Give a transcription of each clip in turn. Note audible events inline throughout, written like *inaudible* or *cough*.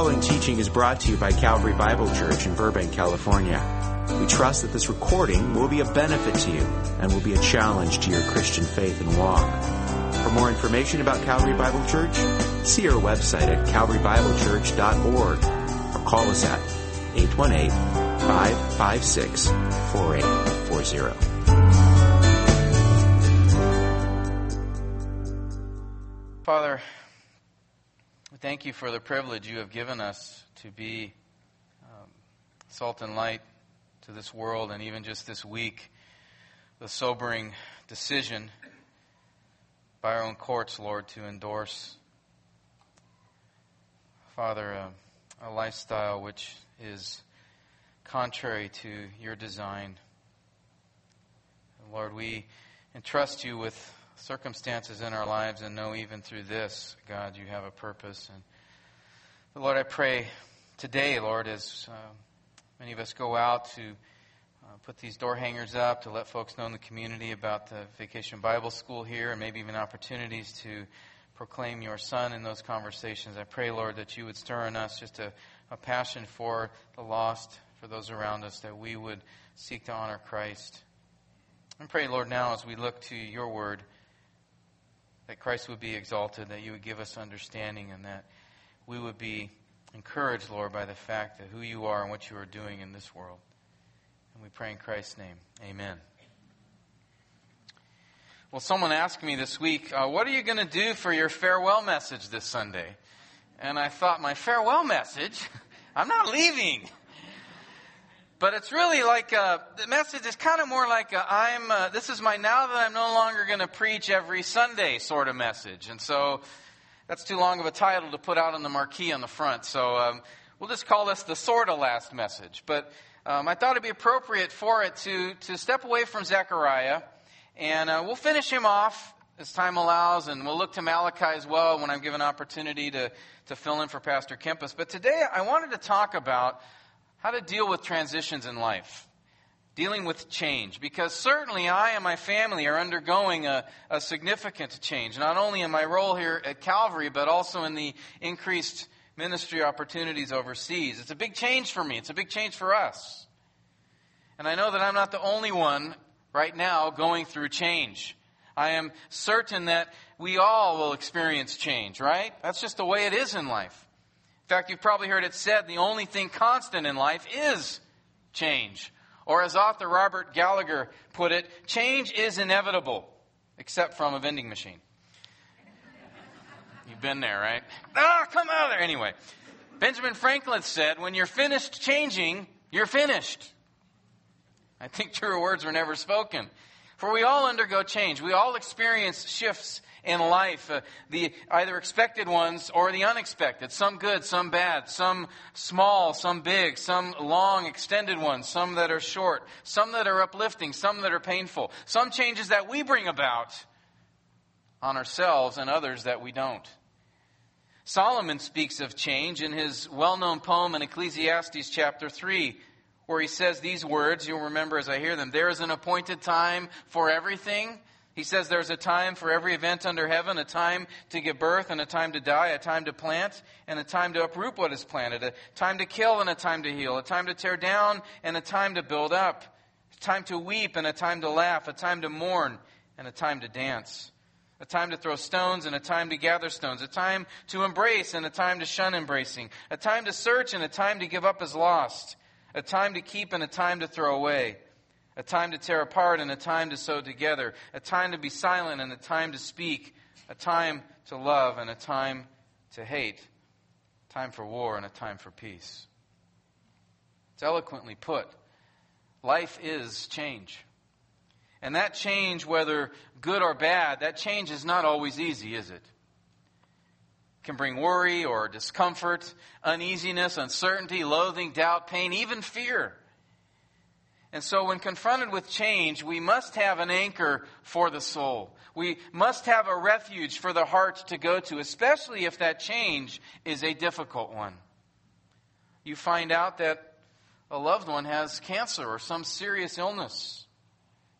following teaching is brought to you by Calvary Bible Church in Burbank, California. We trust that this recording will be a benefit to you and will be a challenge to your Christian faith and walk. For more information about Calvary Bible Church, see our website at calvarybiblechurch.org or call us at 818-556-4840. Thank you for the privilege you have given us to be um, salt and light to this world, and even just this week, the sobering decision by our own courts, Lord, to endorse, Father, uh, a lifestyle which is contrary to your design. Lord, we entrust you with circumstances in our lives and know even through this, God, you have a purpose. And Lord, I pray today, Lord, as uh, many of us go out to uh, put these door hangers up to let folks know in the community about the Vacation Bible School here and maybe even opportunities to proclaim your Son in those conversations. I pray, Lord, that you would stir in us just a, a passion for the lost, for those around us, that we would seek to honor Christ. And pray, Lord, now as we look to your word, that Christ would be exalted, that you would give us understanding, and that we would be encouraged, Lord, by the fact that who you are and what you are doing in this world. And we pray in Christ's name. Amen. Well, someone asked me this week, uh, what are you going to do for your farewell message this Sunday? And I thought, my farewell message? *laughs* I'm not leaving. *laughs* But it's really like a, the message is kind of more like i I'm. Uh, this is my now that I'm no longer going to preach every Sunday sort of message, and so that's too long of a title to put out on the marquee on the front. So um, we'll just call this the sort of last message. But um, I thought it'd be appropriate for it to to step away from Zechariah, and uh, we'll finish him off as time allows, and we'll look to Malachi as well when I'm given opportunity to to fill in for Pastor Kempis. But today I wanted to talk about how to deal with transitions in life, dealing with change. Because certainly I and my family are undergoing a, a, significant change, not only in my role here at Calvary, but also in the increased ministry opportunities overseas. It's a big change for me, it's a big change for us. And I know that I'm not the only one right now going through change. I am certain that we all will experience change, right? That's just the way it is in life. In fact, you've probably heard it said the only thing constant in life is change. Or as author Robert Gallagher put it, change is inevitable, except from a vending machine. You've been there, right? Ah, come out of there. Anyway, Benjamin Franklin said, when you're finished changing, you're finished. I think truer words were never spoken. For we all undergo change. We all experience shifts in life, uh, the either expected ones or the unexpected, some good, some bad, some small, some big, some long, extended ones, some that are short, some that are uplifting, some that are painful, some changes that we bring about on ourselves and others that we don't. Solomon speaks of change in his well known poem in Ecclesiastes chapter 3, where he says these words, you'll remember as I hear them there is an appointed time for everything he says there's a time for every event under heaven, a time to give birth and a time to die, a time to plant and a time to uproot what is planted, a time to kill and a time to heal, a time to tear down and a time to build up, a time to weep and a time to laugh, a time to mourn and a time to dance, a time to throw stones and a time to gather stones, a time to embrace and a time to shun embracing, a time to search and a time to give up as lost, a time to keep and a time to throw away a time to tear apart and a time to sew together, a time to be silent and a time to speak, a time to love and a time to hate, a time for war and a time for peace. It's eloquently put. Life is change. And that change, whether good or bad, that change is not always easy, is it? can bring worry or discomfort, uneasiness, uncertainty, loathing, doubt, pain, even fear. And so, when confronted with change, we must have an anchor for the soul. We must have a refuge for the heart to go to, especially if that change is a difficult one. You find out that a loved one has cancer or some serious illness.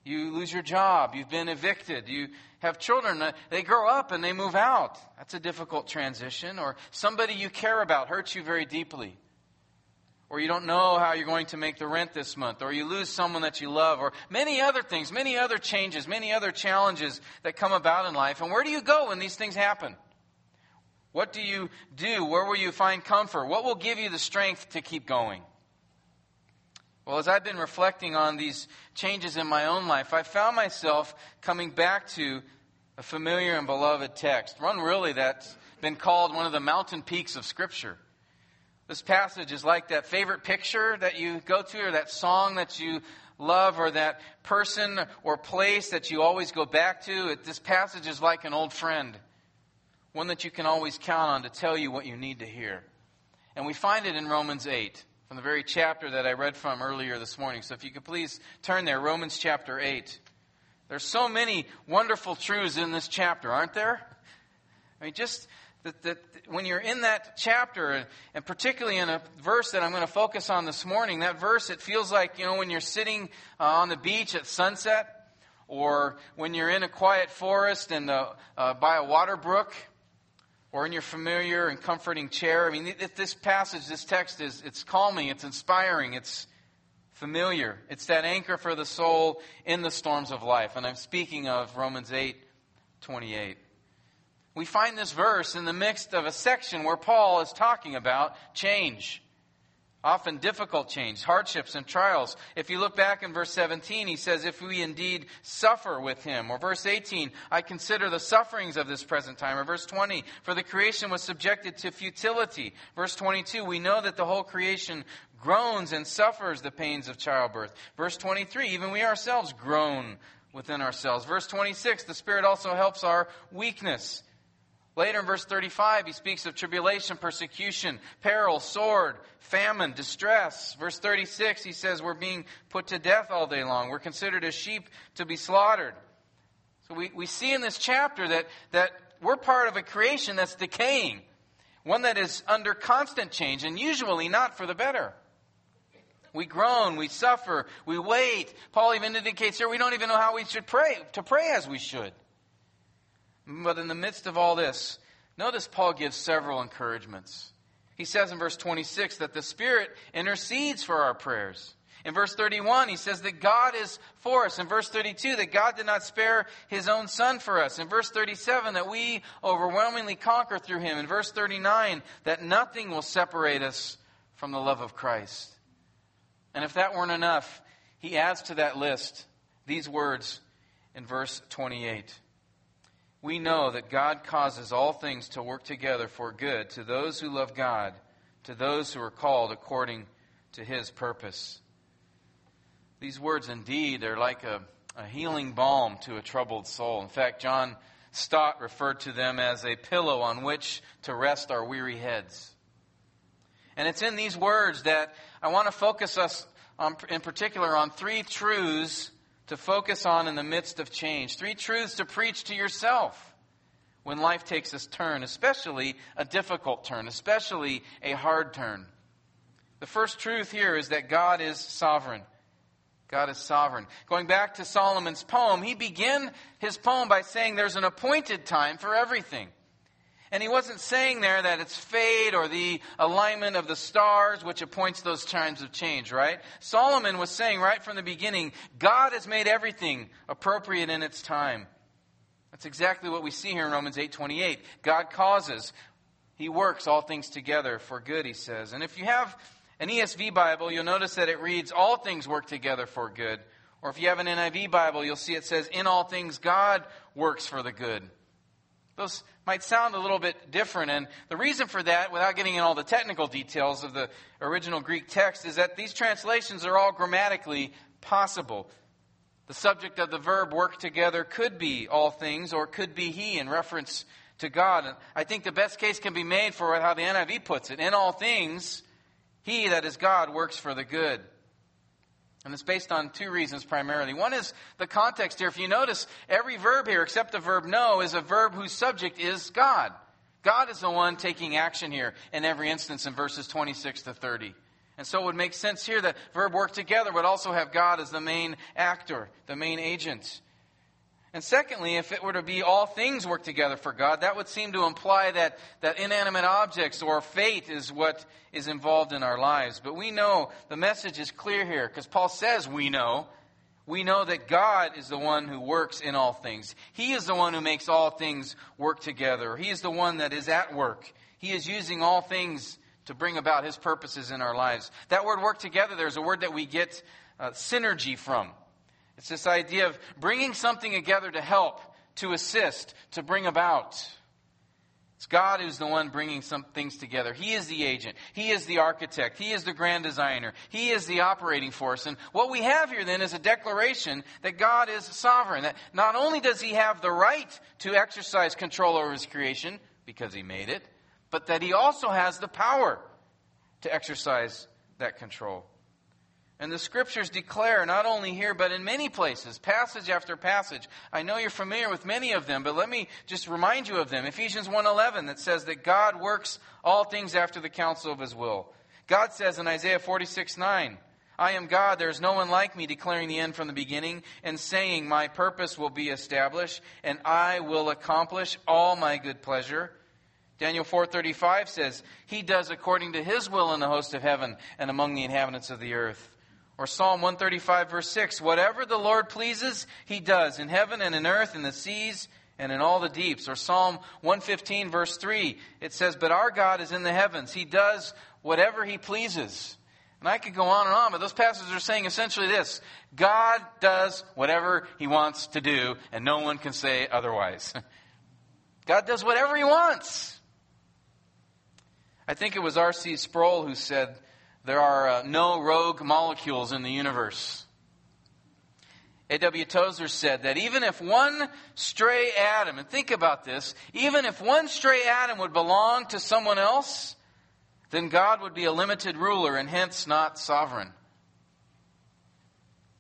You lose your job. You've been evicted. You have children. Uh, they grow up and they move out. That's a difficult transition. Or somebody you care about hurts you very deeply. Or you don't know how you're going to make the rent this month. Or you lose someone that you love. Or many other things, many other changes, many other challenges that come about in life. And where do you go when these things happen? What do you do? Where will you find comfort? What will give you the strength to keep going? Well, as I've been reflecting on these changes in my own life, I found myself coming back to a familiar and beloved text, one really that's been called one of the mountain peaks of Scripture. This passage is like that favorite picture that you go to, or that song that you love, or that person or place that you always go back to. This passage is like an old friend, one that you can always count on to tell you what you need to hear. And we find it in Romans 8 from the very chapter that I read from earlier this morning. So if you could please turn there, Romans chapter 8. There's so many wonderful truths in this chapter, aren't there? I mean, just that, that when you're in that chapter, and particularly in a verse that I'm going to focus on this morning, that verse, it feels like, you know, when you're sitting uh, on the beach at sunset, or when you're in a quiet forest and uh, uh, by a water brook, or in your familiar and comforting chair. I mean, this passage, this text is it's calming, it's inspiring, it's familiar. It's that anchor for the soul in the storms of life. And I'm speaking of Romans 8 28. We find this verse in the midst of a section where Paul is talking about change often difficult change, hardships and trials. If you look back in verse 17, he says, If we indeed suffer with him. Or verse 18, I consider the sufferings of this present time. Or verse 20, for the creation was subjected to futility. Verse 22, we know that the whole creation groans and suffers the pains of childbirth. Verse 23, even we ourselves groan within ourselves. Verse 26, the Spirit also helps our weakness. Later in verse 35, he speaks of tribulation, persecution, peril, sword, famine, distress. Verse 36, he says we're being put to death all day long. We're considered as sheep to be slaughtered. So we, we see in this chapter that, that we're part of a creation that's decaying, one that is under constant change, and usually not for the better. We groan, we suffer, we wait. Paul even indicates here we don't even know how we should pray, to pray as we should. But in the midst of all this, notice Paul gives several encouragements. He says in verse 26 that the Spirit intercedes for our prayers. In verse 31, he says that God is for us. In verse 32, that God did not spare his own son for us. In verse 37, that we overwhelmingly conquer through him. In verse 39, that nothing will separate us from the love of Christ. And if that weren't enough, he adds to that list these words in verse 28 we know that God causes all things to work together for good to those who love God, to those who are called according to his purpose. These words indeed are like a, a healing balm to a troubled soul. In fact, John Stott referred to them as a pillow on which to rest our weary heads. And it's in these words that I want to focus us on, in particular on three truths to focus on in the midst of change. Three truths to preach to yourself when life takes this turn, especially a difficult turn, especially a hard turn. The first truth here is that God is sovereign. God is sovereign. Going back to Solomon's poem, he began his poem by saying there's an appointed time for everything. And he wasn't saying there that it's fate or the alignment of the stars which appoints those times of change, right? Solomon was saying right from the beginning, God has made everything appropriate in its time. That's exactly what we see here in Romans 8:28. God causes, he works all things together for good, he says. And if you have an ESV Bible, you'll notice that it reads all things work together for good. Or if you have an NIV Bible, you'll see it says in all things God works for the good. Those might sound a little bit different. And the reason for that, without getting in all the technical details of the original Greek text, is that these translations are all grammatically possible. The subject of the verb work together could be all things or could be he in reference to God. And I think the best case can be made for how the NIV puts it. In all things, he, that is God, works for the good. And it's based on two reasons primarily. One is the context here. If you notice, every verb here, except the verb know, is a verb whose subject is God. God is the one taking action here in every instance in verses 26 to 30. And so it would make sense here that verb work together would also have God as the main actor, the main agent. And secondly, if it were to be all things work together for God, that would seem to imply that, that inanimate objects or fate is what is involved in our lives. But we know the message is clear here because Paul says we know. We know that God is the one who works in all things. He is the one who makes all things work together. He is the one that is at work. He is using all things to bring about His purposes in our lives. That word work together, there's a word that we get uh, synergy from. It's this idea of bringing something together to help, to assist, to bring about. It's God who's the one bringing some things together. He is the agent. He is the architect. He is the grand designer. He is the operating force. And what we have here then is a declaration that God is sovereign. That not only does He have the right to exercise control over His creation, because He made it, but that He also has the power to exercise that control. And the scriptures declare, not only here, but in many places, passage after passage. I know you're familiar with many of them, but let me just remind you of them. Ephesians 1.11 that says that God works all things after the counsel of his will. God says in Isaiah 46.9, I am God, there is no one like me, declaring the end from the beginning, and saying, My purpose will be established, and I will accomplish all my good pleasure. Daniel 4:35 says, "He does according to his will in the host of heaven and among the inhabitants of the earth." Or Psalm 135, verse 6 Whatever the Lord pleases, he does in heaven and in earth, in the seas and in all the deeps. Or Psalm 115, verse 3 it says, But our God is in the heavens. He does whatever he pleases. And I could go on and on, but those passages are saying essentially this God does whatever he wants to do, and no one can say otherwise. *laughs* God does whatever he wants. I think it was R.C. Sproul who said, there are uh, no rogue molecules in the universe. A.W. Tozer said that even if one stray atom, and think about this, even if one stray atom would belong to someone else, then God would be a limited ruler and hence not sovereign.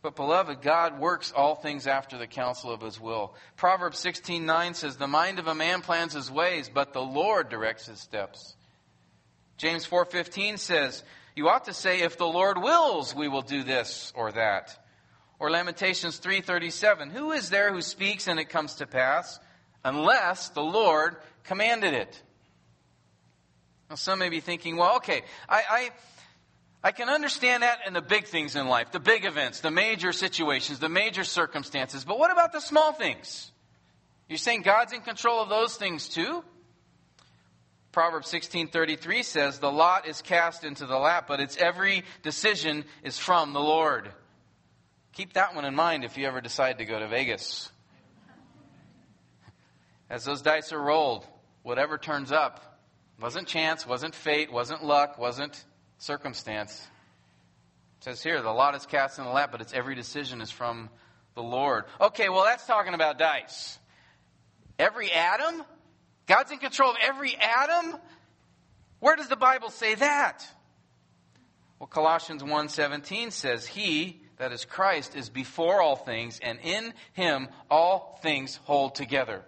But beloved, God works all things after the counsel of his will. Proverbs 16:9 says, "The mind of a man plans his ways, but the Lord directs his steps." James 4:15 says, you ought to say, if the Lord wills, we will do this or that. Or Lamentations 3:37, who is there who speaks and it comes to pass unless the Lord commanded it? Now some may be thinking, well, okay, I, I I can understand that in the big things in life, the big events, the major situations, the major circumstances. But what about the small things? You're saying God's in control of those things too? Proverbs 16:33 says, "The lot is cast into the lap, but its every decision is from the Lord." Keep that one in mind if you ever decide to go to Vegas. As those dice are rolled, whatever turns up wasn't chance, wasn't fate, wasn't luck, wasn't circumstance. It says here, the lot is cast in the lap, but its every decision is from the Lord. Okay, well, that's talking about dice. Every atom God's in control of every atom? Where does the Bible say that? Well, Colossians 1:17 says, "He, that is Christ, is before all things, and in him all things hold together."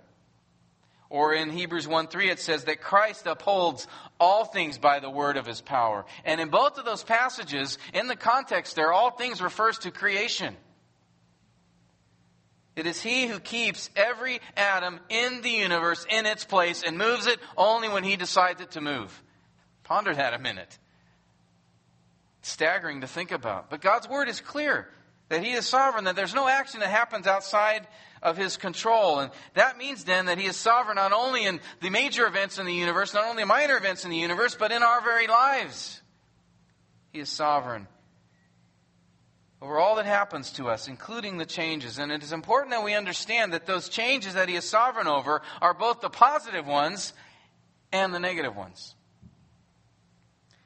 Or in Hebrews 1:3 it says that Christ upholds all things by the word of his power. And in both of those passages, in the context there, all things refers to creation. It is He who keeps every atom in the universe in its place and moves it only when He decides it to move. Ponder that a minute. Staggering to think about. But God's Word is clear that He is sovereign, that there's no action that happens outside of His control. And that means then that He is sovereign not only in the major events in the universe, not only minor events in the universe, but in our very lives. He is sovereign over all that happens to us, including the changes. And it is important that we understand that those changes that He is sovereign over are both the positive ones and the negative ones.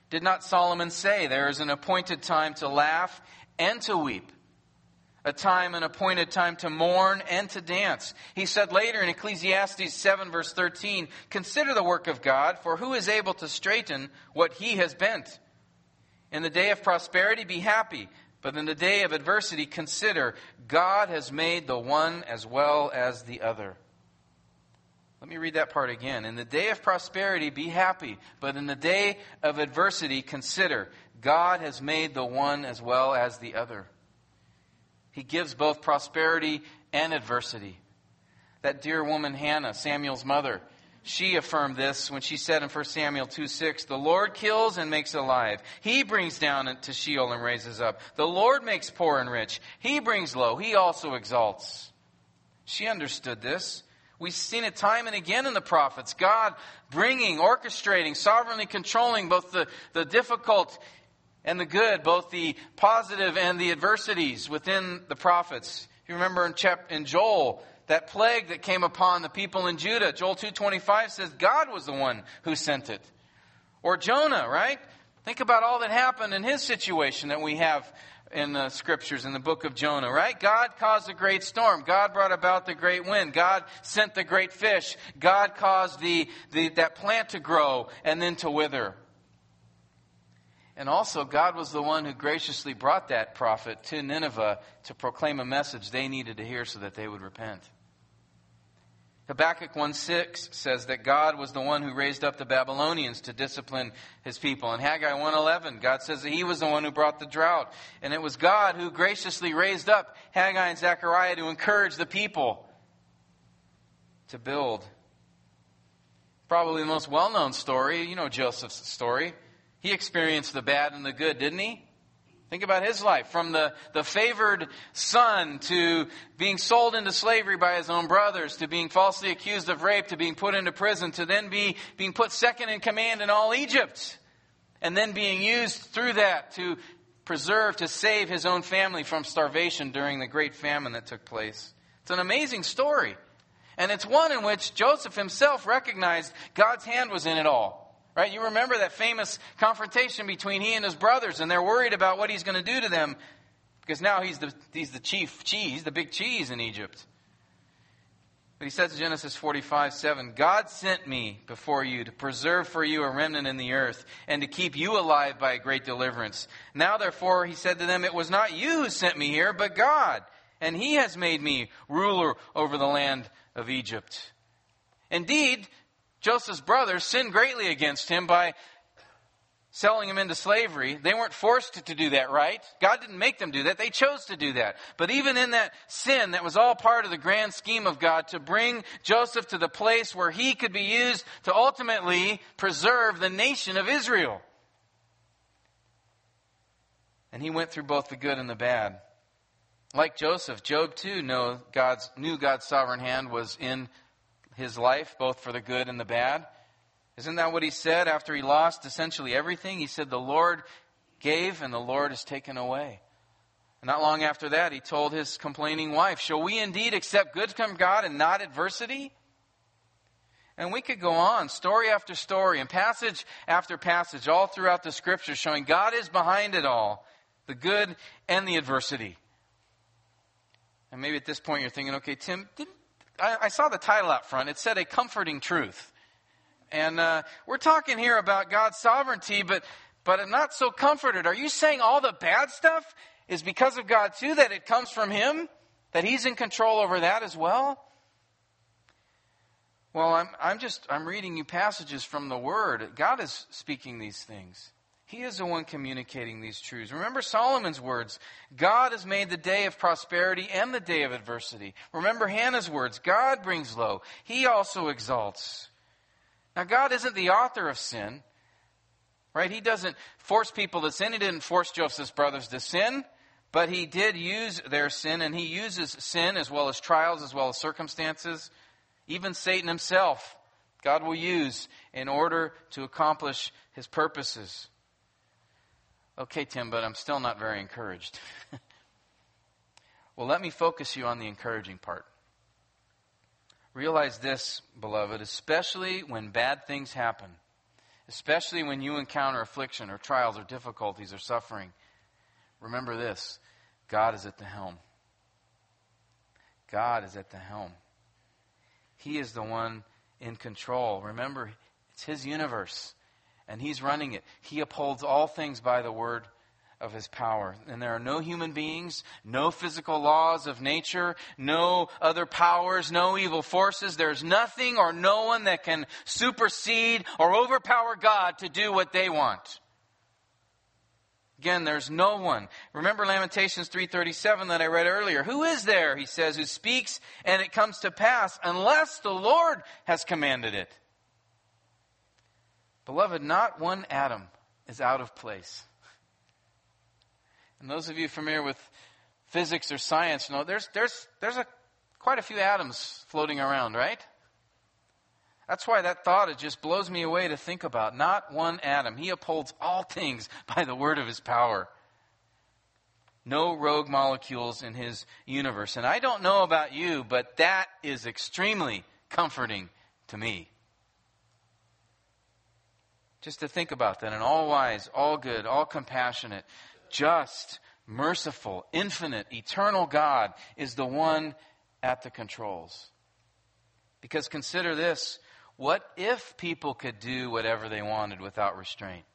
Did not Solomon say there is an appointed time to laugh and to weep? A time, an appointed time to mourn and to dance. He said later in Ecclesiastes 7, verse 13, Consider the work of God, for who is able to straighten what he has bent? In the day of prosperity, be happy. But in the day of adversity, consider God has made the one as well as the other. Let me read that part again. In the day of prosperity, be happy, but in the day of adversity, consider God has made the one as well as the other. He gives both prosperity and adversity. That dear woman, Hannah, Samuel's mother, she affirmed this when she said in 1 Samuel 2 6, The Lord kills and makes alive. He brings down to Sheol and raises up. The Lord makes poor and rich. He brings low. He also exalts. She understood this. We've seen it time and again in the prophets. God bringing, orchestrating, sovereignly controlling both the, the difficult and the good, both the positive and the adversities within the prophets. You remember in, chap- in Joel, that plague that came upon the people in Judah. Joel 2:25 says God was the one who sent it. Or Jonah, right? Think about all that happened in his situation that we have in the scriptures in the book of Jonah, right? God caused a great storm. God brought about the great wind. God sent the great fish. God caused the, the that plant to grow and then to wither. And also, God was the one who graciously brought that prophet to Nineveh to proclaim a message they needed to hear so that they would repent. Habakkuk 1:6 says that God was the one who raised up the Babylonians to discipline his people. In Haggai 1:11, God says that he was the one who brought the drought, and it was God who graciously raised up Haggai and Zechariah to encourage the people to build. Probably the most well-known story, you know Joseph's story. He experienced the bad and the good, didn't he? Think about his life from the, the favored son to being sold into slavery by his own brothers to being falsely accused of rape to being put into prison to then be, being put second in command in all Egypt and then being used through that to preserve, to save his own family from starvation during the great famine that took place. It's an amazing story. And it's one in which Joseph himself recognized God's hand was in it all. Right? You remember that famous confrontation between he and his brothers, and they're worried about what he's going to do to them because now he's the, he's the chief cheese, the big cheese in Egypt. But he says in Genesis 45, 7, God sent me before you to preserve for you a remnant in the earth and to keep you alive by a great deliverance. Now, therefore, he said to them, It was not you who sent me here, but God. And he has made me ruler over the land of Egypt. Indeed, Joseph's brothers sinned greatly against him by selling him into slavery. They weren't forced to do that, right? God didn't make them do that. They chose to do that. But even in that sin, that was all part of the grand scheme of God to bring Joseph to the place where he could be used to ultimately preserve the nation of Israel. And he went through both the good and the bad. Like Joseph, Job too know God's, knew God's sovereign hand was in his life, both for the good and the bad. Isn't that what he said after he lost essentially everything? He said, The Lord gave and the Lord has taken away. Not long after that, he told his complaining wife, Shall we indeed accept good from God and not adversity? And we could go on, story after story, and passage after passage, all throughout the scriptures, showing God is behind it all the good and the adversity. And maybe at this point you're thinking, okay, Tim, didn't I, I saw the title out front. It said a comforting truth. And uh, we're talking here about God's sovereignty, but but I'm not so comforted. Are you saying all the bad stuff is because of God too? That it comes from Him? That He's in control over that as well? Well, I'm I'm just I'm reading you passages from the Word. God is speaking these things. He is the one communicating these truths. Remember Solomon's words God has made the day of prosperity and the day of adversity. Remember Hannah's words God brings low, He also exalts. Now, God isn't the author of sin, right? He doesn't force people to sin. He didn't force Joseph's brothers to sin, but He did use their sin, and He uses sin as well as trials, as well as circumstances. Even Satan himself, God will use in order to accomplish His purposes. Okay, Tim, but I'm still not very encouraged. *laughs* well, let me focus you on the encouraging part. Realize this, beloved, especially when bad things happen, especially when you encounter affliction or trials or difficulties or suffering. Remember this God is at the helm. God is at the helm. He is the one in control. Remember, it's His universe and he's running it. He upholds all things by the word of his power. And there are no human beings, no physical laws of nature, no other powers, no evil forces. There's nothing or no one that can supersede or overpower God to do what they want. Again, there's no one. Remember Lamentations 3:37 that I read earlier. Who is there, he says, who speaks and it comes to pass unless the Lord has commanded it? Beloved, not one atom is out of place. And those of you familiar with physics or science know there's, there's, there's a, quite a few atoms floating around, right? That's why that thought, it just blows me away to think about. Not one atom. He upholds all things *laughs* by the word of his power. No rogue molecules in his universe. And I don't know about you, but that is extremely comforting to me. Just to think about that. An all wise, all good, all compassionate, just, merciful, infinite, eternal God is the one at the controls. Because consider this what if people could do whatever they wanted without restraint?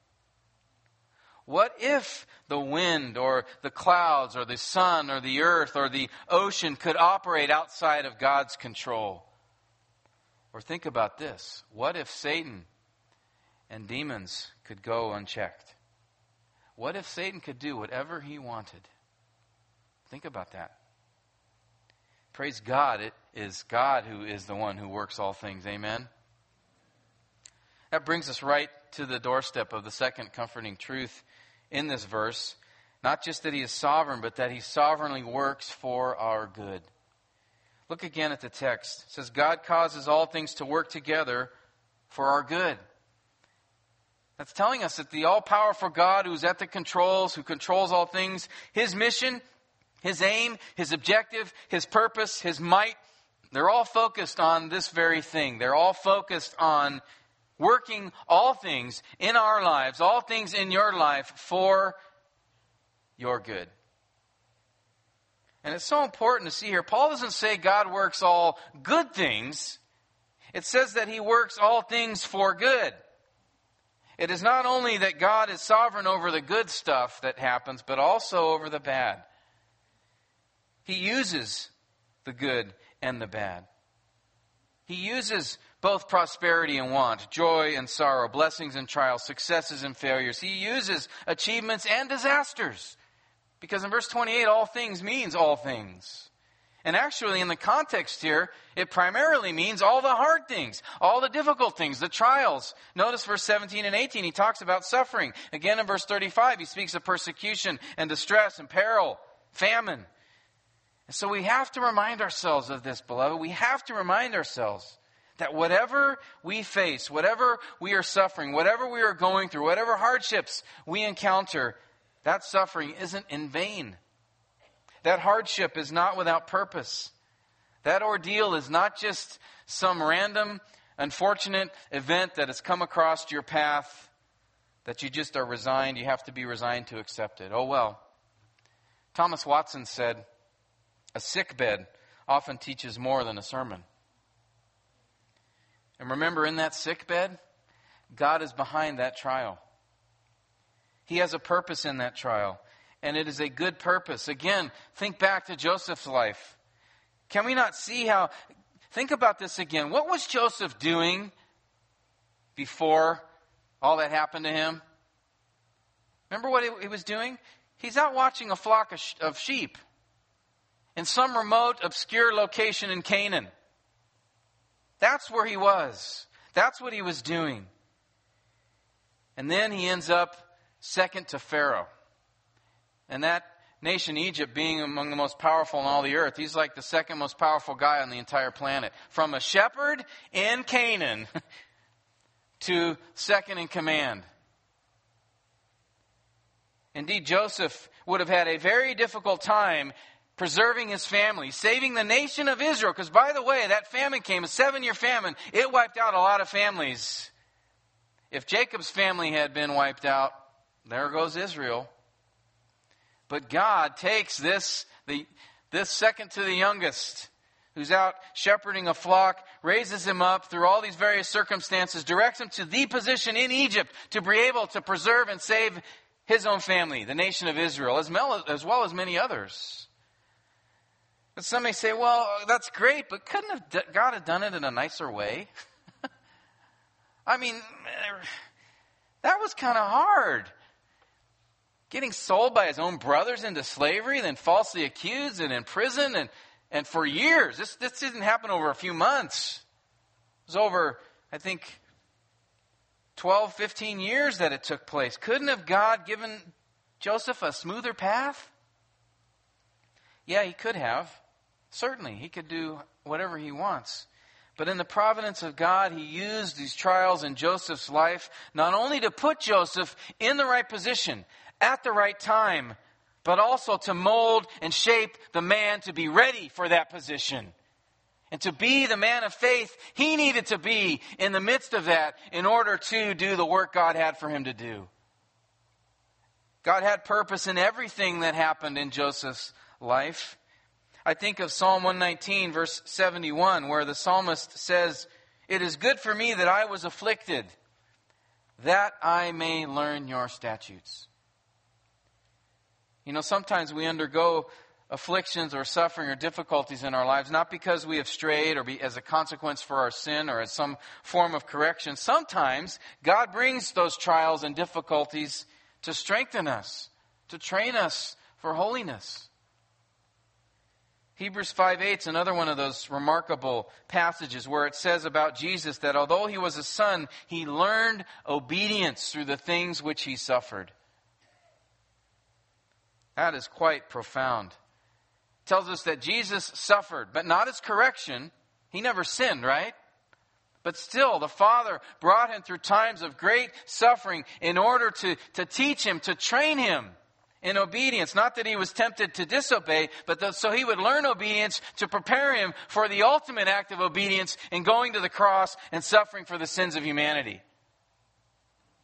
What if the wind or the clouds or the sun or the earth or the ocean could operate outside of God's control? Or think about this what if Satan and demons could go unchecked? What if Satan could do whatever he wanted? Think about that. Praise God, it is God who is the one who works all things. Amen. That brings us right to the doorstep of the second comforting truth in this verse. Not just that he is sovereign, but that he sovereignly works for our good. Look again at the text. It says, God causes all things to work together for our good. That's telling us that the all powerful God who's at the controls, who controls all things, his mission, his aim, his objective, his purpose, his might, they're all focused on this very thing. They're all focused on working all things in our lives, all things in your life for your good. And it's so important to see here. Paul doesn't say God works all good things. It says that he works all things for good. It is not only that God is sovereign over the good stuff that happens, but also over the bad. He uses the good and the bad. He uses both prosperity and want, joy and sorrow, blessings and trials, successes and failures. He uses achievements and disasters. Because in verse 28, all things means all things. And actually, in the context here, it primarily means all the hard things, all the difficult things, the trials. Notice verse 17 and 18, he talks about suffering. Again, in verse 35, he speaks of persecution and distress and peril, famine. So we have to remind ourselves of this, beloved. We have to remind ourselves that whatever we face, whatever we are suffering, whatever we are going through, whatever hardships we encounter, that suffering isn't in vain. That hardship is not without purpose. That ordeal is not just some random, unfortunate event that has come across your path that you just are resigned, you have to be resigned to accept it. Oh well. Thomas Watson said, A sick bed often teaches more than a sermon. And remember, in that sick bed, God is behind that trial. He has a purpose in that trial, and it is a good purpose. Again, think back to Joseph's life. Can we not see how? Think about this again. What was Joseph doing before all that happened to him? Remember what he was doing? He's out watching a flock of sheep in some remote, obscure location in Canaan. That's where he was. That's what he was doing. And then he ends up second to Pharaoh. And that nation, Egypt, being among the most powerful in all the earth, he's like the second most powerful guy on the entire planet. From a shepherd in Canaan *laughs* to second in command. Indeed, Joseph would have had a very difficult time preserving his family, saving the nation of Israel. Because, by the way, that famine came, a seven year famine. It wiped out a lot of families. If Jacob's family had been wiped out, there goes Israel. But God takes this, the, this second to the youngest, who's out shepherding a flock, raises him up through all these various circumstances, directs him to the position in Egypt to be able to preserve and save his own family, the nation of Israel, as well as, well as many others. But some may say, well, that's great, but couldn't have God have done it in a nicer way? *laughs* I mean, that was kind of hard. Getting sold by his own brothers into slavery, then falsely accused and in prison, and, and for years. This, this didn't happen over a few months. It was over, I think, 12, 15 years that it took place. Couldn't have God given Joseph a smoother path? Yeah, he could have. Certainly, he could do whatever he wants. But in the providence of God, he used these trials in Joseph's life not only to put Joseph in the right position at the right time, but also to mold and shape the man to be ready for that position. And to be the man of faith he needed to be in the midst of that in order to do the work God had for him to do. God had purpose in everything that happened in Joseph's life. I think of Psalm 119, verse 71, where the psalmist says, It is good for me that I was afflicted, that I may learn your statutes. You know, sometimes we undergo afflictions or suffering or difficulties in our lives, not because we have strayed or be, as a consequence for our sin or as some form of correction. Sometimes God brings those trials and difficulties to strengthen us, to train us for holiness. Hebrews 5 8 is another one of those remarkable passages where it says about Jesus that although he was a son, he learned obedience through the things which he suffered. That is quite profound. It tells us that Jesus suffered, but not as correction. He never sinned, right? But still, the Father brought him through times of great suffering in order to, to teach him, to train him in obedience. Not that he was tempted to disobey, but the, so he would learn obedience to prepare him for the ultimate act of obedience in going to the cross and suffering for the sins of humanity.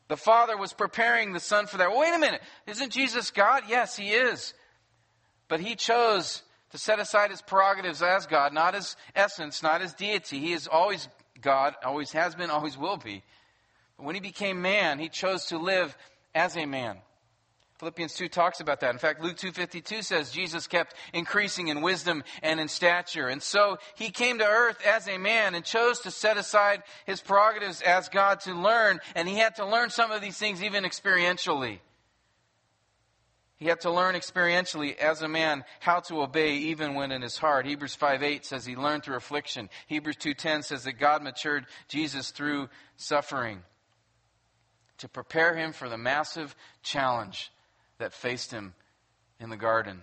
The Father was preparing the Son for that. Wait a minute. Isn't Jesus God? Yes, he is. But he chose to set aside his prerogatives as God, not his essence, not his deity. He is always God, always has been, always will be. But when he became man, he chose to live as a man. Philippians 2 talks about that. In fact, Luke 2.52 says Jesus kept increasing in wisdom and in stature. And so he came to earth as a man and chose to set aside his prerogatives as God to learn. And he had to learn some of these things even experientially. He had to learn experientially as a man how to obey even when in his heart. Hebrews 5.8 says he learned through affliction. Hebrews 2.10 says that God matured Jesus through suffering to prepare him for the massive challenge that faced him in the garden.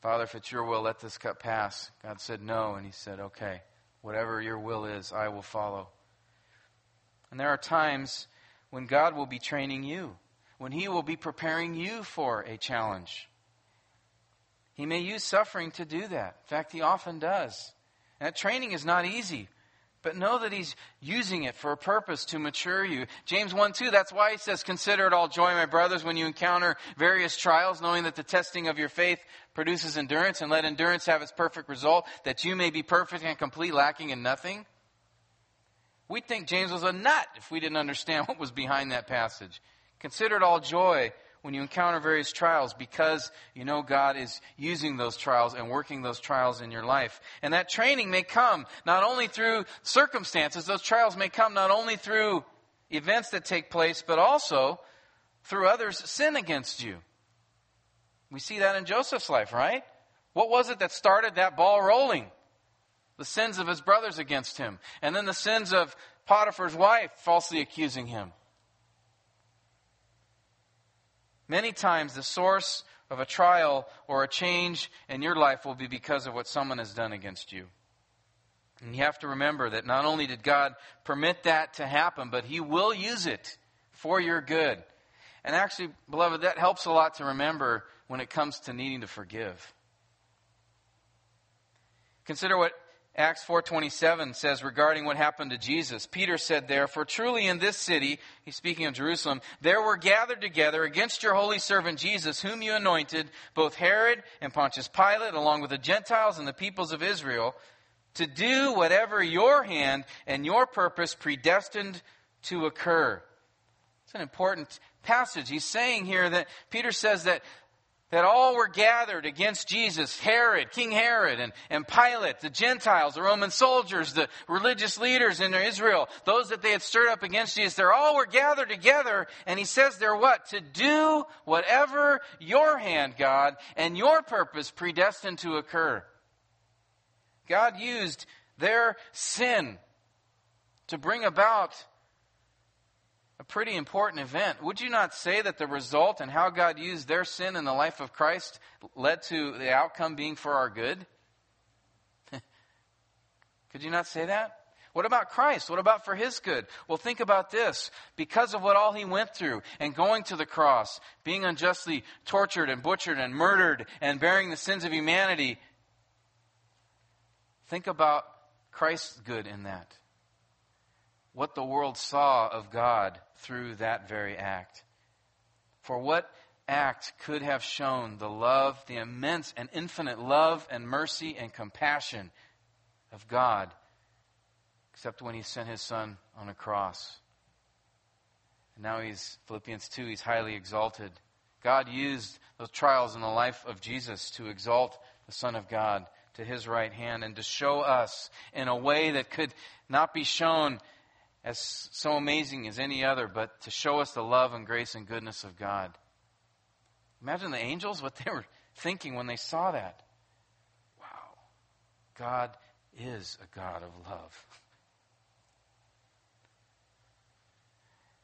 Father, if it's your will, let this cup pass. God said no, and he said, okay, whatever your will is, I will follow. And there are times when God will be training you, when he will be preparing you for a challenge. He may use suffering to do that. In fact, he often does. And that training is not easy. But know that he's using it for a purpose to mature you. James 1 2, that's why he says, Consider it all joy, my brothers, when you encounter various trials, knowing that the testing of your faith produces endurance, and let endurance have its perfect result, that you may be perfect and complete, lacking in nothing. We'd think James was a nut if we didn't understand *laughs* what was behind that passage. Consider it all joy when you encounter various trials because you know God is using those trials and working those trials in your life. And that training may come not only through circumstances, those trials may come not only through events that take place, but also through others' sin against you. We see that in Joseph's life, right? What was it that started that ball rolling? The sins of his brothers against him, and then the sins of Potiphar's wife falsely accusing him. Many times, the source of a trial or a change in your life will be because of what someone has done against you. And you have to remember that not only did God permit that to happen, but He will use it for your good. And actually, beloved, that helps a lot to remember when it comes to needing to forgive. Consider what Acts 4:27 says regarding what happened to Jesus. Peter said there, "For truly in this city, he's speaking of Jerusalem, there were gathered together against your holy servant Jesus, whom you anointed, both Herod and Pontius Pilate, along with the Gentiles and the peoples of Israel, to do whatever your hand and your purpose predestined to occur." It's an important passage. He's saying here that Peter says that that all were gathered against Jesus Herod, King Herod, and, and Pilate, the Gentiles, the Roman soldiers, the religious leaders in Israel, those that they had stirred up against Jesus. They're all were gathered together, and he says they're what? To do whatever your hand, God, and your purpose predestined to occur. God used their sin to bring about a pretty important event. Would you not say that the result and how God used their sin in the life of Christ led to the outcome being for our good? *laughs* Could you not say that? What about Christ? What about for his good? Well, think about this. Because of what all he went through and going to the cross, being unjustly tortured and butchered and murdered and bearing the sins of humanity, think about Christ's good in that what the world saw of God through that very act. For what act could have shown the love, the immense and infinite love and mercy and compassion of God, except when He sent His Son on a cross? And now He's, Philippians 2, He's highly exalted. God used those trials in the life of Jesus to exalt the Son of God to His right hand and to show us in a way that could not be shown as so amazing as any other, but to show us the love and grace and goodness of God. Imagine the angels, what they were thinking when they saw that. Wow, God is a God of love.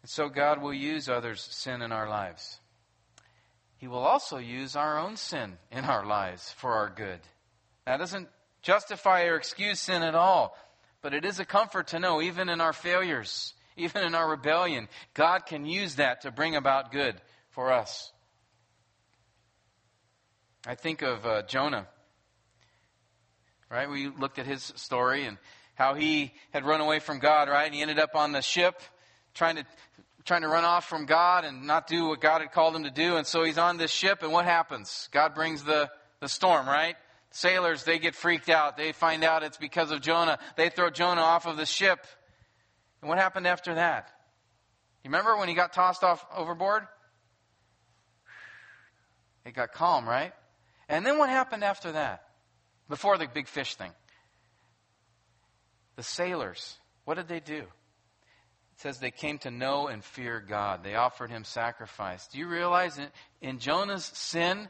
And so God will use others' sin in our lives. He will also use our own sin in our lives for our good. That doesn't justify or excuse sin at all. But it is a comfort to know, even in our failures, even in our rebellion, God can use that to bring about good for us. I think of uh, Jonah. Right? We looked at his story and how he had run away from God, right? And he ended up on the ship trying to trying to run off from God and not do what God had called him to do. And so he's on this ship and what happens? God brings the, the storm, right? Sailors, they get freaked out. They find out it's because of Jonah. They throw Jonah off of the ship. And what happened after that? You remember when he got tossed off overboard? It got calm, right? And then what happened after that? Before the big fish thing. The sailors, what did they do? It says they came to know and fear God. They offered him sacrifice. Do you realize in, in Jonah's sin,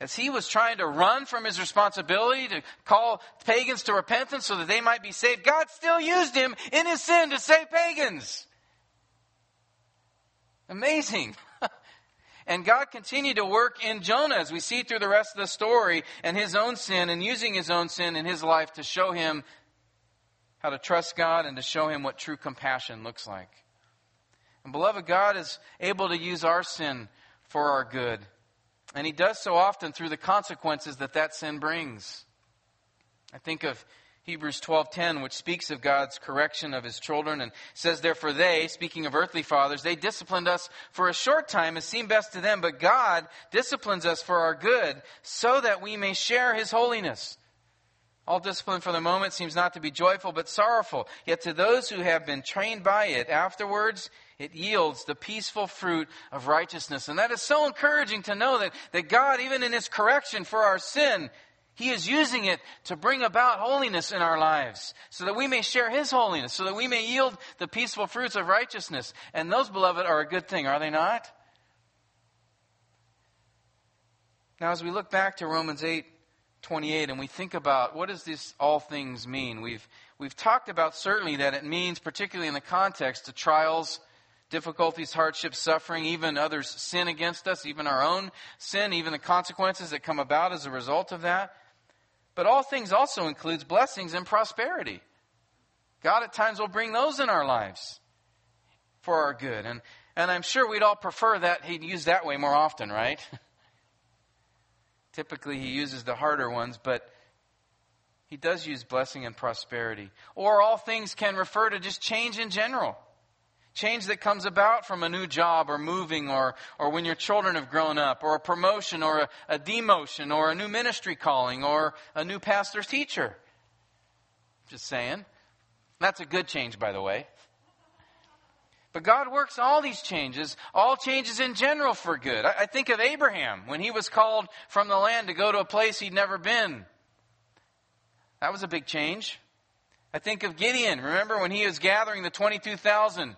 as he was trying to run from his responsibility to call pagans to repentance so that they might be saved, God still used him in his sin to save pagans. Amazing. *laughs* and God continued to work in Jonah as we see through the rest of the story and his own sin and using his own sin in his life to show him how to trust God and to show him what true compassion looks like. And beloved, God is able to use our sin for our good. And he does so often through the consequences that that sin brings. I think of Hebrews 12:10 which speaks of God's correction of his children and says therefore they speaking of earthly fathers they disciplined us for a short time as seemed best to them but God disciplines us for our good so that we may share his holiness. All discipline for the moment seems not to be joyful but sorrowful yet to those who have been trained by it afterwards it yields the peaceful fruit of righteousness. And that is so encouraging to know that, that God, even in His correction for our sin, He is using it to bring about holiness in our lives, so that we may share His holiness, so that we may yield the peaceful fruits of righteousness. And those, beloved, are a good thing, are they not? Now, as we look back to Romans 8, 28 and we think about what does this all things mean we've we've talked about certainly that it means particularly in the context of trials difficulties, hardships, suffering, even others' sin against us, even our own sin, even the consequences that come about as a result of that. But all things also includes blessings and prosperity. God at times will bring those in our lives for our good. And, and I'm sure we'd all prefer that He'd use that way more often, right? *laughs* Typically, He uses the harder ones, but He does use blessing and prosperity. Or all things can refer to just change in general. Change that comes about from a new job or moving or, or when your children have grown up or a promotion or a, a demotion or a new ministry calling or a new pastor's teacher. Just saying. That's a good change, by the way. But God works all these changes, all changes in general for good. I, I think of Abraham when he was called from the land to go to a place he'd never been. That was a big change. I think of Gideon. Remember when he was gathering the 22,000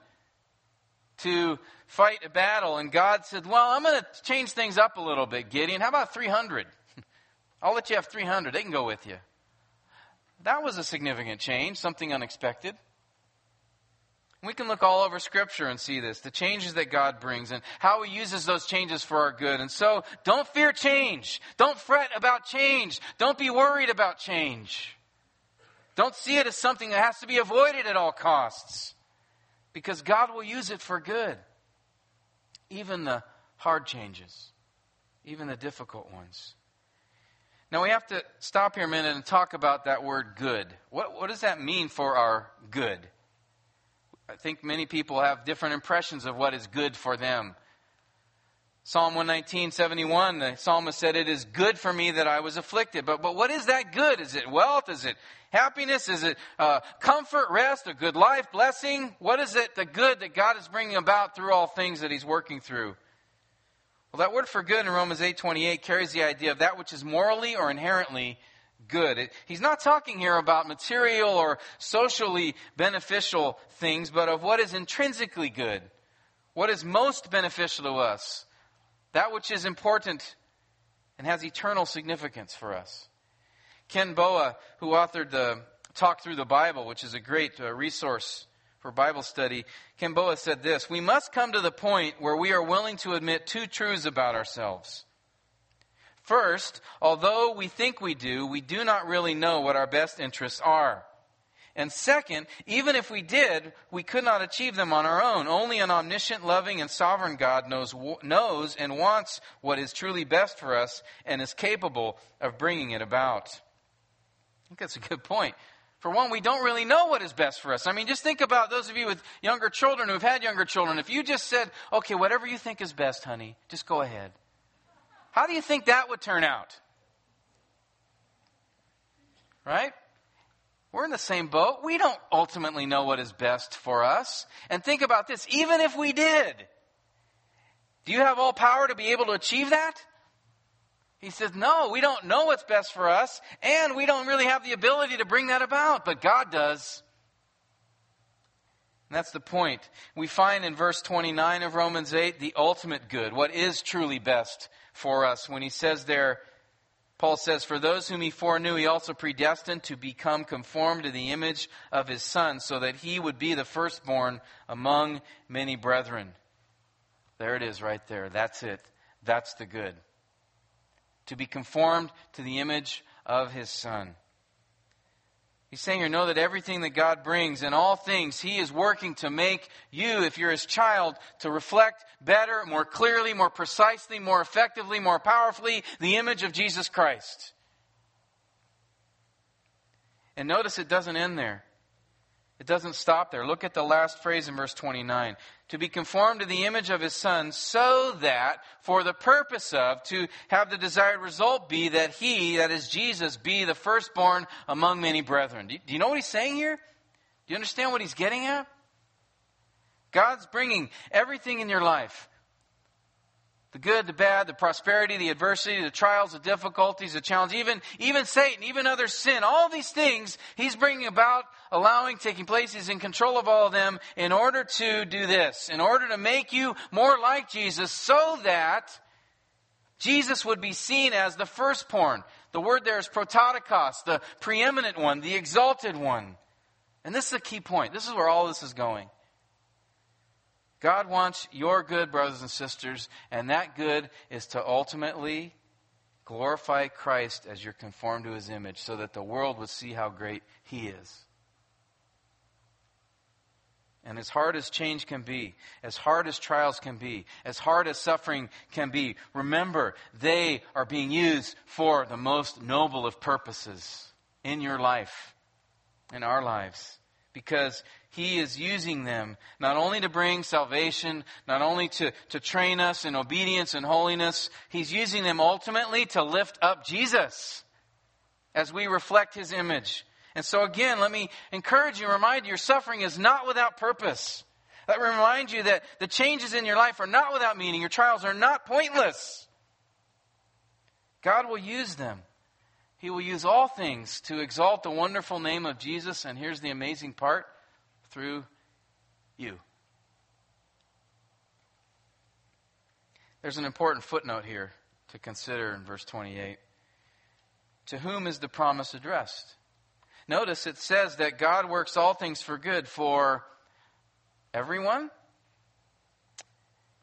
to fight a battle, and God said, Well, I'm going to change things up a little bit, Gideon. How about 300? *laughs* I'll let you have 300. They can go with you. That was a significant change, something unexpected. We can look all over Scripture and see this the changes that God brings and how He uses those changes for our good. And so, don't fear change. Don't fret about change. Don't be worried about change. Don't see it as something that has to be avoided at all costs because God will use it for good. Even the hard changes, even the difficult ones. Now, we have to stop here a minute and talk about that word good. What, what does that mean for our good? I think many people have different impressions of what is good for them. Psalm 119, 71, the psalmist said, It is good for me that I was afflicted. But, but what is that good? Is it wealth? Is it happiness? Is it uh, comfort, rest, a good life, blessing? What is it, the good that God is bringing about through all things that He's working through? Well, that word for good in Romans 8:28 carries the idea of that which is morally or inherently good. It, he's not talking here about material or socially beneficial things, but of what is intrinsically good, what is most beneficial to us, that which is important and has eternal significance for us. Ken Boa, who authored the Talk Through the Bible, which is a great uh, resource for Bible study, Ken Boa said this We must come to the point where we are willing to admit two truths about ourselves. First, although we think we do, we do not really know what our best interests are. And second, even if we did, we could not achieve them on our own. Only an omniscient, loving, and sovereign God knows, knows and wants what is truly best for us and is capable of bringing it about. I think that's a good point. For one, we don't really know what is best for us. I mean, just think about those of you with younger children who've had younger children. If you just said, okay, whatever you think is best, honey, just go ahead. How do you think that would turn out? Right? We're in the same boat. We don't ultimately know what is best for us. And think about this even if we did, do you have all power to be able to achieve that? He says, No, we don't know what's best for us, and we don't really have the ability to bring that about, but God does. And that's the point. We find in verse 29 of Romans 8 the ultimate good, what is truly best for us. When he says there, Paul says, For those whom he foreknew, he also predestined to become conformed to the image of his Son, so that he would be the firstborn among many brethren. There it is right there. That's it. That's the good. To be conformed to the image of his Son. He's saying here, know that everything that God brings in all things, He is working to make you, if you're His child, to reflect better, more clearly, more precisely, more effectively, more powerfully the image of Jesus Christ. And notice it doesn't end there. It doesn't stop there. Look at the last phrase in verse 29. To be conformed to the image of his son, so that for the purpose of, to have the desired result be that he, that is Jesus, be the firstborn among many brethren. Do you know what he's saying here? Do you understand what he's getting at? God's bringing everything in your life the good, the bad, the prosperity, the adversity, the trials, the difficulties, the challenge, even, even Satan, even other sin, all these things he's bringing about, allowing, taking place. He's in control of all of them in order to do this, in order to make you more like Jesus so that Jesus would be seen as the firstborn. The word there is prototokos, the preeminent one, the exalted one. And this is a key point. This is where all this is going. God wants your good, brothers and sisters, and that good is to ultimately glorify Christ as you're conformed to his image so that the world would see how great he is. And as hard as change can be, as hard as trials can be, as hard as suffering can be, remember they are being used for the most noble of purposes in your life, in our lives. Because he is using them not only to bring salvation, not only to, to train us in obedience and holiness, He's using them ultimately to lift up Jesus as we reflect His image. And so again, let me encourage you, and remind you, your suffering is not without purpose. That reminds you that the changes in your life are not without meaning. Your trials are not pointless. God will use them. He will use all things to exalt the wonderful name of Jesus. And here's the amazing part through you. There's an important footnote here to consider in verse 28. To whom is the promise addressed? Notice it says that God works all things for good for everyone.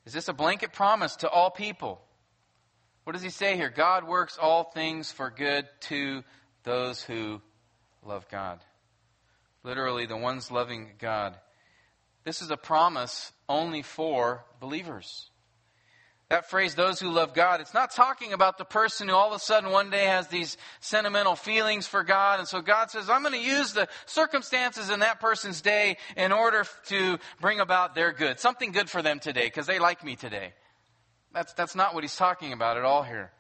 Is this a blanket promise to all people? What does he say here? God works all things for good to those who love God. Literally, the ones loving God. This is a promise only for believers. That phrase, those who love God, it's not talking about the person who all of a sudden one day has these sentimental feelings for God. And so God says, I'm going to use the circumstances in that person's day in order to bring about their good. Something good for them today because they like me today. That's, that's not what he's talking about at all here.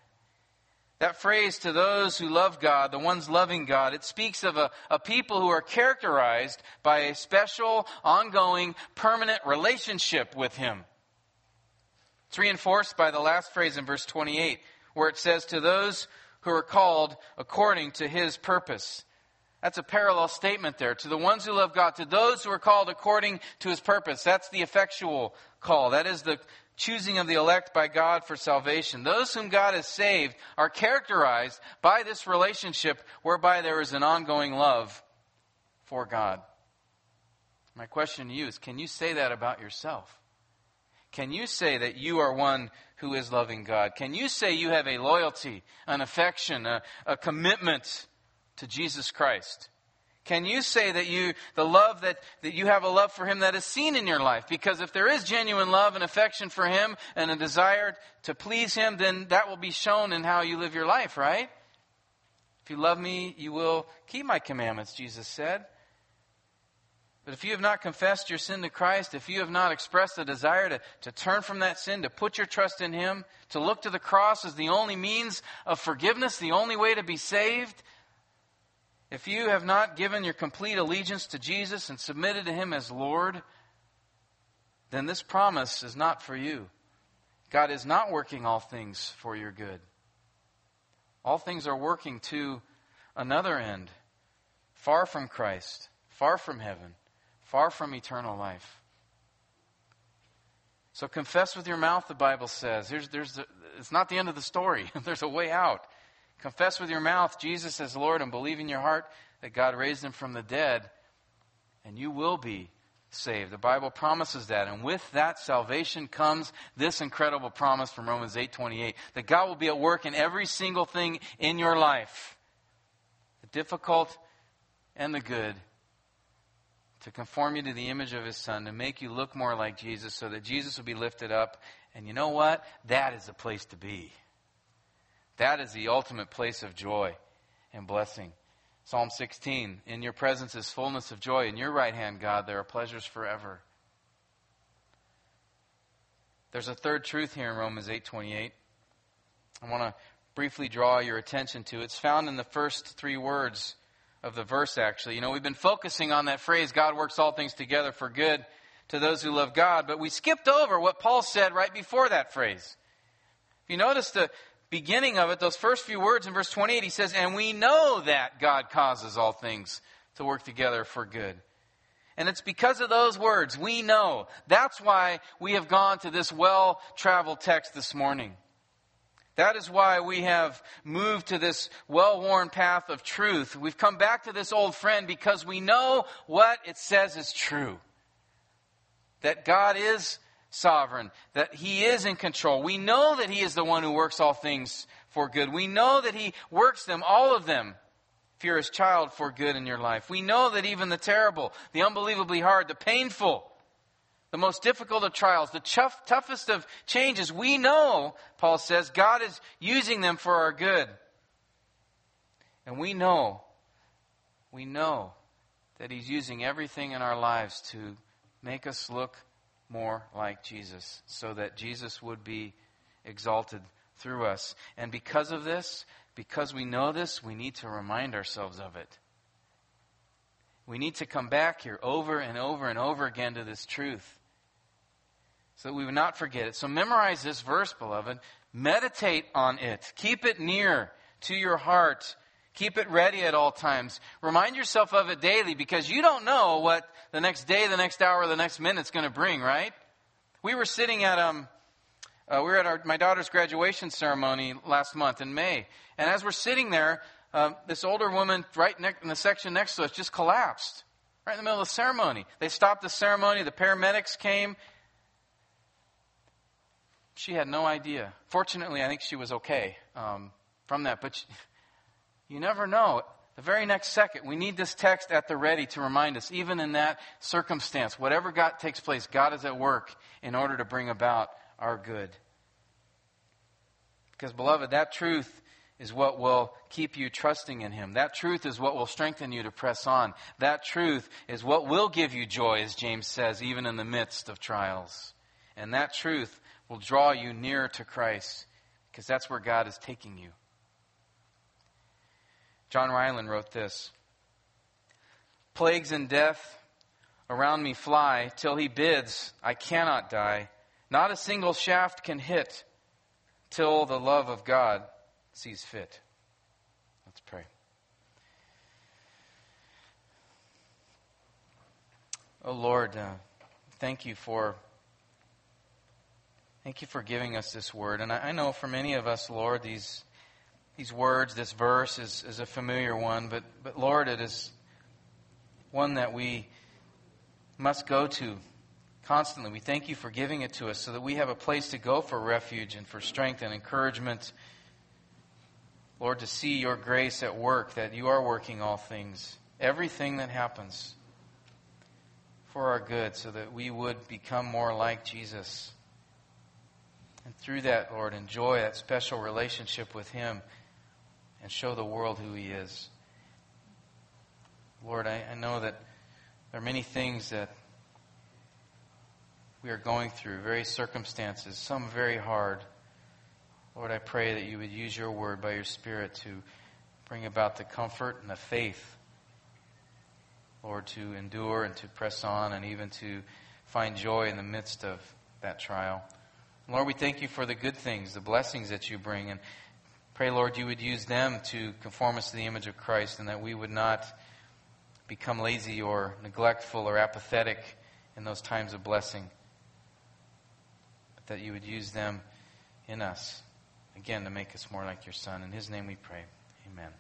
That phrase, to those who love God, the ones loving God, it speaks of a, a people who are characterized by a special, ongoing, permanent relationship with Him. It's reinforced by the last phrase in verse 28, where it says, To those who are called according to His purpose. That's a parallel statement there. To the ones who love God, to those who are called according to His purpose. That's the effectual call. That is the choosing of the elect by God for salvation. Those whom God has saved are characterized by this relationship whereby there is an ongoing love for God. My question to you is can you say that about yourself? Can you say that you are one who is loving God? Can you say you have a loyalty, an affection, a, a commitment to Jesus Christ? Can you say that you, the love that, that you have a love for Him that is seen in your life? Because if there is genuine love and affection for Him and a desire to please Him, then that will be shown in how you live your life, right? If you love me, you will keep my commandments, Jesus said. But if you have not confessed your sin to Christ, if you have not expressed a desire to, to turn from that sin, to put your trust in Him, to look to the cross as the only means of forgiveness, the only way to be saved, if you have not given your complete allegiance to Jesus and submitted to Him as Lord, then this promise is not for you. God is not working all things for your good. All things are working to another end, far from Christ, far from heaven, far from eternal life. So confess with your mouth, the Bible says. There's, there's it's not the end of the story. *laughs* there's a way out. Confess with your mouth Jesus as Lord and believe in your heart that God raised him from the dead, and you will be saved. The Bible promises that. And with that salvation comes this incredible promise from Romans 8:28 that God will be at work in every single thing in your life. The difficult and the good to conform you to the image of his son to make you look more like Jesus so that Jesus will be lifted up. And you know what? That is the place to be. That is the ultimate place of joy and blessing. Psalm 16 In your presence is fullness of joy. In your right hand, God, there are pleasures forever. There's a third truth here in Romans 8:28. I want to briefly draw your attention to. It's found in the first 3 words of the verse actually. You know, we've been focusing on that phrase God works all things together for good to those who love God, but we skipped over what Paul said right before that phrase. If you notice the beginning of it, those first few words in verse 28, he says, And we know that God causes all things to work together for good. And it's because of those words, we know. That's why we have gone to this well traveled text this morning. That is why we have moved to this well worn path of truth. We've come back to this old friend because we know what it says is true. That God is sovereign, that He is in control. We know that He is the one who works all things for good. We know that He works them, all of them, if you're His child, for good in your life. We know that even the terrible, the unbelievably hard, the painful, the most difficult of trials, the chuff, toughest of changes, we know, Paul says, God is using them for our good. And we know, we know that He's using everything in our lives to make us look more like Jesus, so that Jesus would be exalted through us. And because of this, because we know this, we need to remind ourselves of it. We need to come back here over and over and over again to this truth. so that we would not forget it. So memorize this verse, beloved. Meditate on it. Keep it near to your heart. Keep it ready at all times. Remind yourself of it daily because you don't know what the next day, the next hour, the next minute is going to bring, right? We were sitting at um, uh, we were at our, my daughter's graduation ceremony last month in May, and as we're sitting there, uh, this older woman right ne- in the section next to us just collapsed right in the middle of the ceremony. They stopped the ceremony. The paramedics came. She had no idea. Fortunately, I think she was okay um, from that, but. She, you never know. The very next second, we need this text at the ready to remind us, even in that circumstance, whatever God takes place, God is at work in order to bring about our good. Because, beloved, that truth is what will keep you trusting in Him. That truth is what will strengthen you to press on. That truth is what will give you joy, as James says, even in the midst of trials. And that truth will draw you nearer to Christ, because that's where God is taking you. John Ryland wrote this Plagues and death around me fly till he bids, I cannot die. Not a single shaft can hit till the love of God sees fit. Let's pray. Oh Lord, uh, thank you for thank you for giving us this word, and I, I know for many of us, Lord, these these words, this verse is, is a familiar one, but, but Lord, it is one that we must go to constantly. We thank you for giving it to us so that we have a place to go for refuge and for strength and encouragement. Lord, to see your grace at work, that you are working all things, everything that happens for our good, so that we would become more like Jesus. And through that, Lord, enjoy that special relationship with Him and show the world who He is. Lord, I, I know that there are many things that we are going through, various circumstances, some very hard. Lord, I pray that you would use your word by your Spirit to bring about the comfort and the faith, Lord, to endure and to press on and even to find joy in the midst of that trial. Lord, we thank you for the good things, the blessings that you bring. And Pray, Lord, you would use them to conform us to the image of Christ and that we would not become lazy or neglectful or apathetic in those times of blessing, but that you would use them in us, again, to make us more like your Son. In His name we pray. Amen.